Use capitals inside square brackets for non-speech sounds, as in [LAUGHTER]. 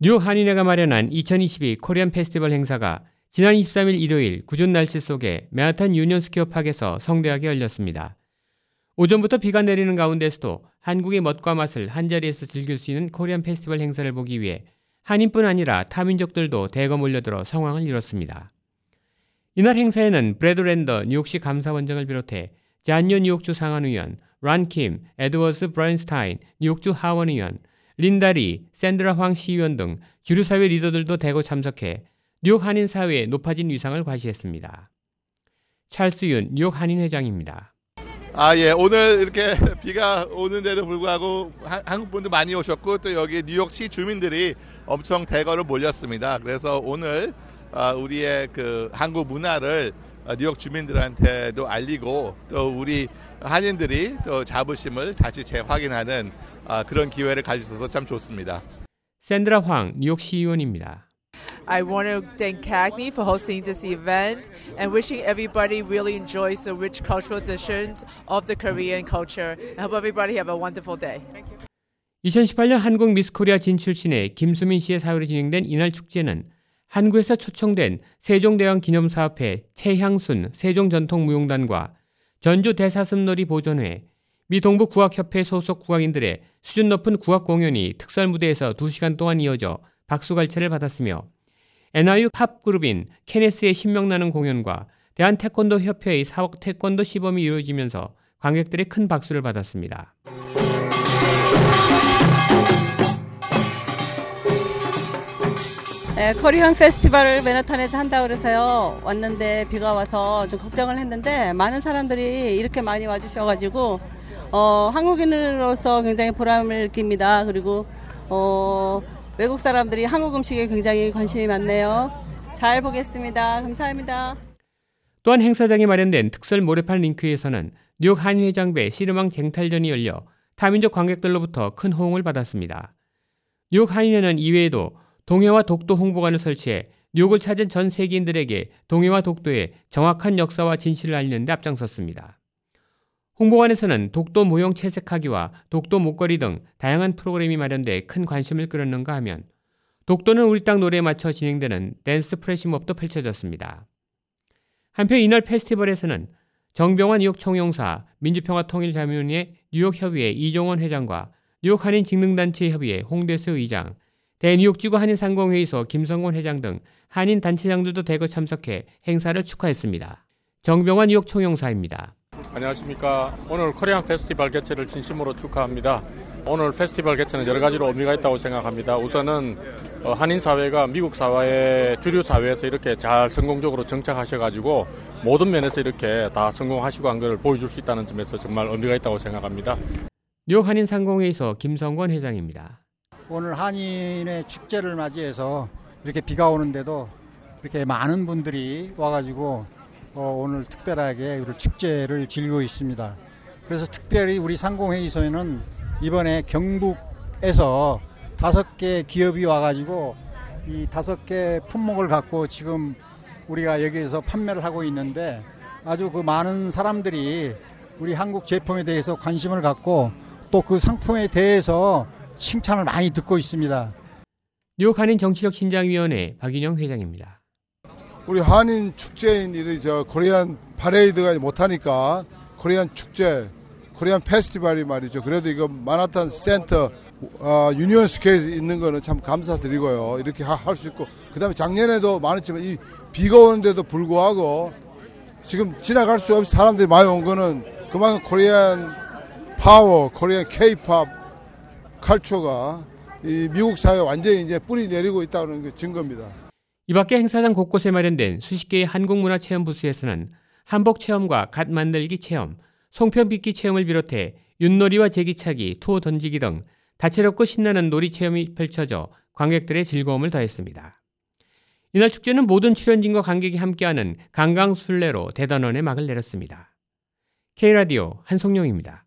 뉴욕 한인회가 마련한 2022 Korean Festival 행사가 지난 23일 일요일 궂은 날씨 속에 맨하탄 Union Square Park에서 성대하게 열렸습니다. 오전부터 비가 내리는 가운데서도 한국의 멋과 맛을 한자리에서 즐길 수 있는 Korean Festival 행사를 보기 위해 한인뿐 아니라 타민족들도 대거 몰려들어 성황을 이뤘습니다. 이날 행사에는 브래드 랜더 뉴욕시 감사원장을 비롯해 John Liu 뉴욕주 상원의원, Ron Kim, Edward Braunstein 뉴욕주 하원의원, 린다리, 샌드라 황 시의원 등 주류 사회 리더들도 대거 참석해 뉴욕 한인 사회의 높아진 위상을 과시했습니다. 찰스 윤 뉴욕 한인 회장입니다. 아, 예. 오늘 이렇게 [LAUGHS] 비가 오는데도 불구하고 한, 한국 분들 많이 오셨고 또 여기 뉴욕시 주민들이 엄청 대거로 몰렸습니다. 그래서 오늘 아, 우리의 그 한국 문화를 뉴욕 주민들한테도 알리고 또 우리 한인들이 또 자부심을 다시 재확인하는 아, 그런 기회를 있어서 참 좋습니다. 샌드라 황 뉴욕 시의원입니다. I want to thank CAGNY for hosting this event and wishing everybody really enjoys the rich cultural traditions of the Korean culture. I hope everybody have a wonderful day. 2018년 한국 미스 코리아 진출신의 김수민 씨의 사회로 진행된 이날 축제는 한국에서 초청된 세종대왕 기념사업회 최향순 세종전통무용단과 전주 대사슴놀이 보존회, 미 동부 국악협회 소속 국악인들의 수준 높은 국악 공연이 특설 무대에서 2시간 동안 이어져 박수갈채를 받았으며 NIU 팝 그룹인 케네스의 신명나는 공연과 대한 태권도 협회의 사옥 태권도 시범이 이루어지면서 관객들의 큰 박수를 받았습니다. 네, 커리언 페스티벌을 맨하탄에서 한다고 그래서요 왔는데 비가 와서 좀 걱정을 했는데 많은 사람들이 이렇게 많이 와주셔가지고 어, 한국인으로서 굉장히 보람을 느낍니다. 그리고 어, 외국 사람들이 한국 음식에 굉장히 관심이 많네요. 잘 보겠습니다. 감사합니다. 또한 행사장에 마련된 특설 모래판 링크에서는 뉴욕 한인회장배 씨름왕 쟁탈전이 열려 타민족 관객들로부터 큰 호응을 받았습니다. 뉴욕 한인회는 이외에도 동해와 독도 홍보관을 설치해 뉴욕을 찾은 전 세계인들에게 동해와 독도의 정확한 역사와 진실을 알리는 데 앞장섰습니다. 홍보관에서는 독도 모형 채색하기와 독도 목걸이 등 다양한 프로그램이 마련돼 큰 관심을 끌었는가 하면 독도는 우리 땅 노래에 맞춰 진행되는 댄스 프레시몹도 펼쳐졌습니다. 한편 이날 페스티벌에서는 정병환 뉴욕 총영사, 민주평화통일자문회 뉴욕협의회 이종원 회장과 뉴욕 한인 직능단체 협의회 홍대수 의장, 대뉴욕지구 한인상공회의소 김성곤 회장 등 한인 단체장들도 대거 참석해 행사를 축하했습니다. 정병환 뉴욕 총영사입니다. 안녕하십니까. 오늘 코리안 페스티벌 개최를 진심으로 축하합니다. 오늘 페스티벌 개최는 여러 가지로 의미가 있다고 생각합니다. 우선은 어, 한인 사회가 미국 사회 주류 사회에서 이렇게 잘 성공적으로 정착하셔가지고 모든 면에서 이렇게 다 성공하시고 한 것을 보여줄 수 있다는 점에서 정말 의미가 있다고 생각합니다. 뉴욕 한인 상공회의소 김성권 회장입니다. 오늘 한인의 축제를 맞이해서 이렇게 비가 오는데도 이렇게 많은 분들이 와가지고 어, 오늘 특별하게 우리 축제를 즐기고 있습니다. 그래서 특별히 우리 상공회의소에는 이번에 경북에서 다섯 개 기업이 와가지고 이 다섯 개 품목을 갖고 지금 우리가 여기에서 판매를 하고 있는데 아주 그 많은 사람들이 우리 한국 제품에 대해서 관심을 갖고 또 그 상품에 대해서 칭찬을 많이 듣고 있습니다. 뉴욕 한인 정치적 신장위원회 박인영 회장입니다. 우리 한인 축제인 이제 Korean Parade가 못하니까 Korean 축제, Korean Festival이 말이죠. 그래도 이거 Manhattan center 어, Union Square에 있는 거는 참 감사드리고요. 이렇게 할 수 있고 그다음에 작년에도 많았지만 이 비가 오는데도 불구하고 지금 지나갈 수 없이 사람들이 많이 온 거는 그만큼 코리안 파워, 코리안 케이팝 칼초가 이 미국 사회에 완전히 이제 뿌리 내리고 있다는 게 증거입니다. 이 밖에 행사장 곳곳에 마련된 수십 개의 한국문화 체험 부스에서는 한복 체험과 갓 만들기 체험, 송편 빚기 체험을 비롯해 윷놀이와 제기차기, 투호 던지기 등 다채롭고 신나는 놀이 체험이 펼쳐져 관객들의 즐거움을 더했습니다. 이날 축제는 모든 출연진과 관객이 함께하는 강강술래로 대단원의 막을 내렸습니다. K라디오 한송룡입니다.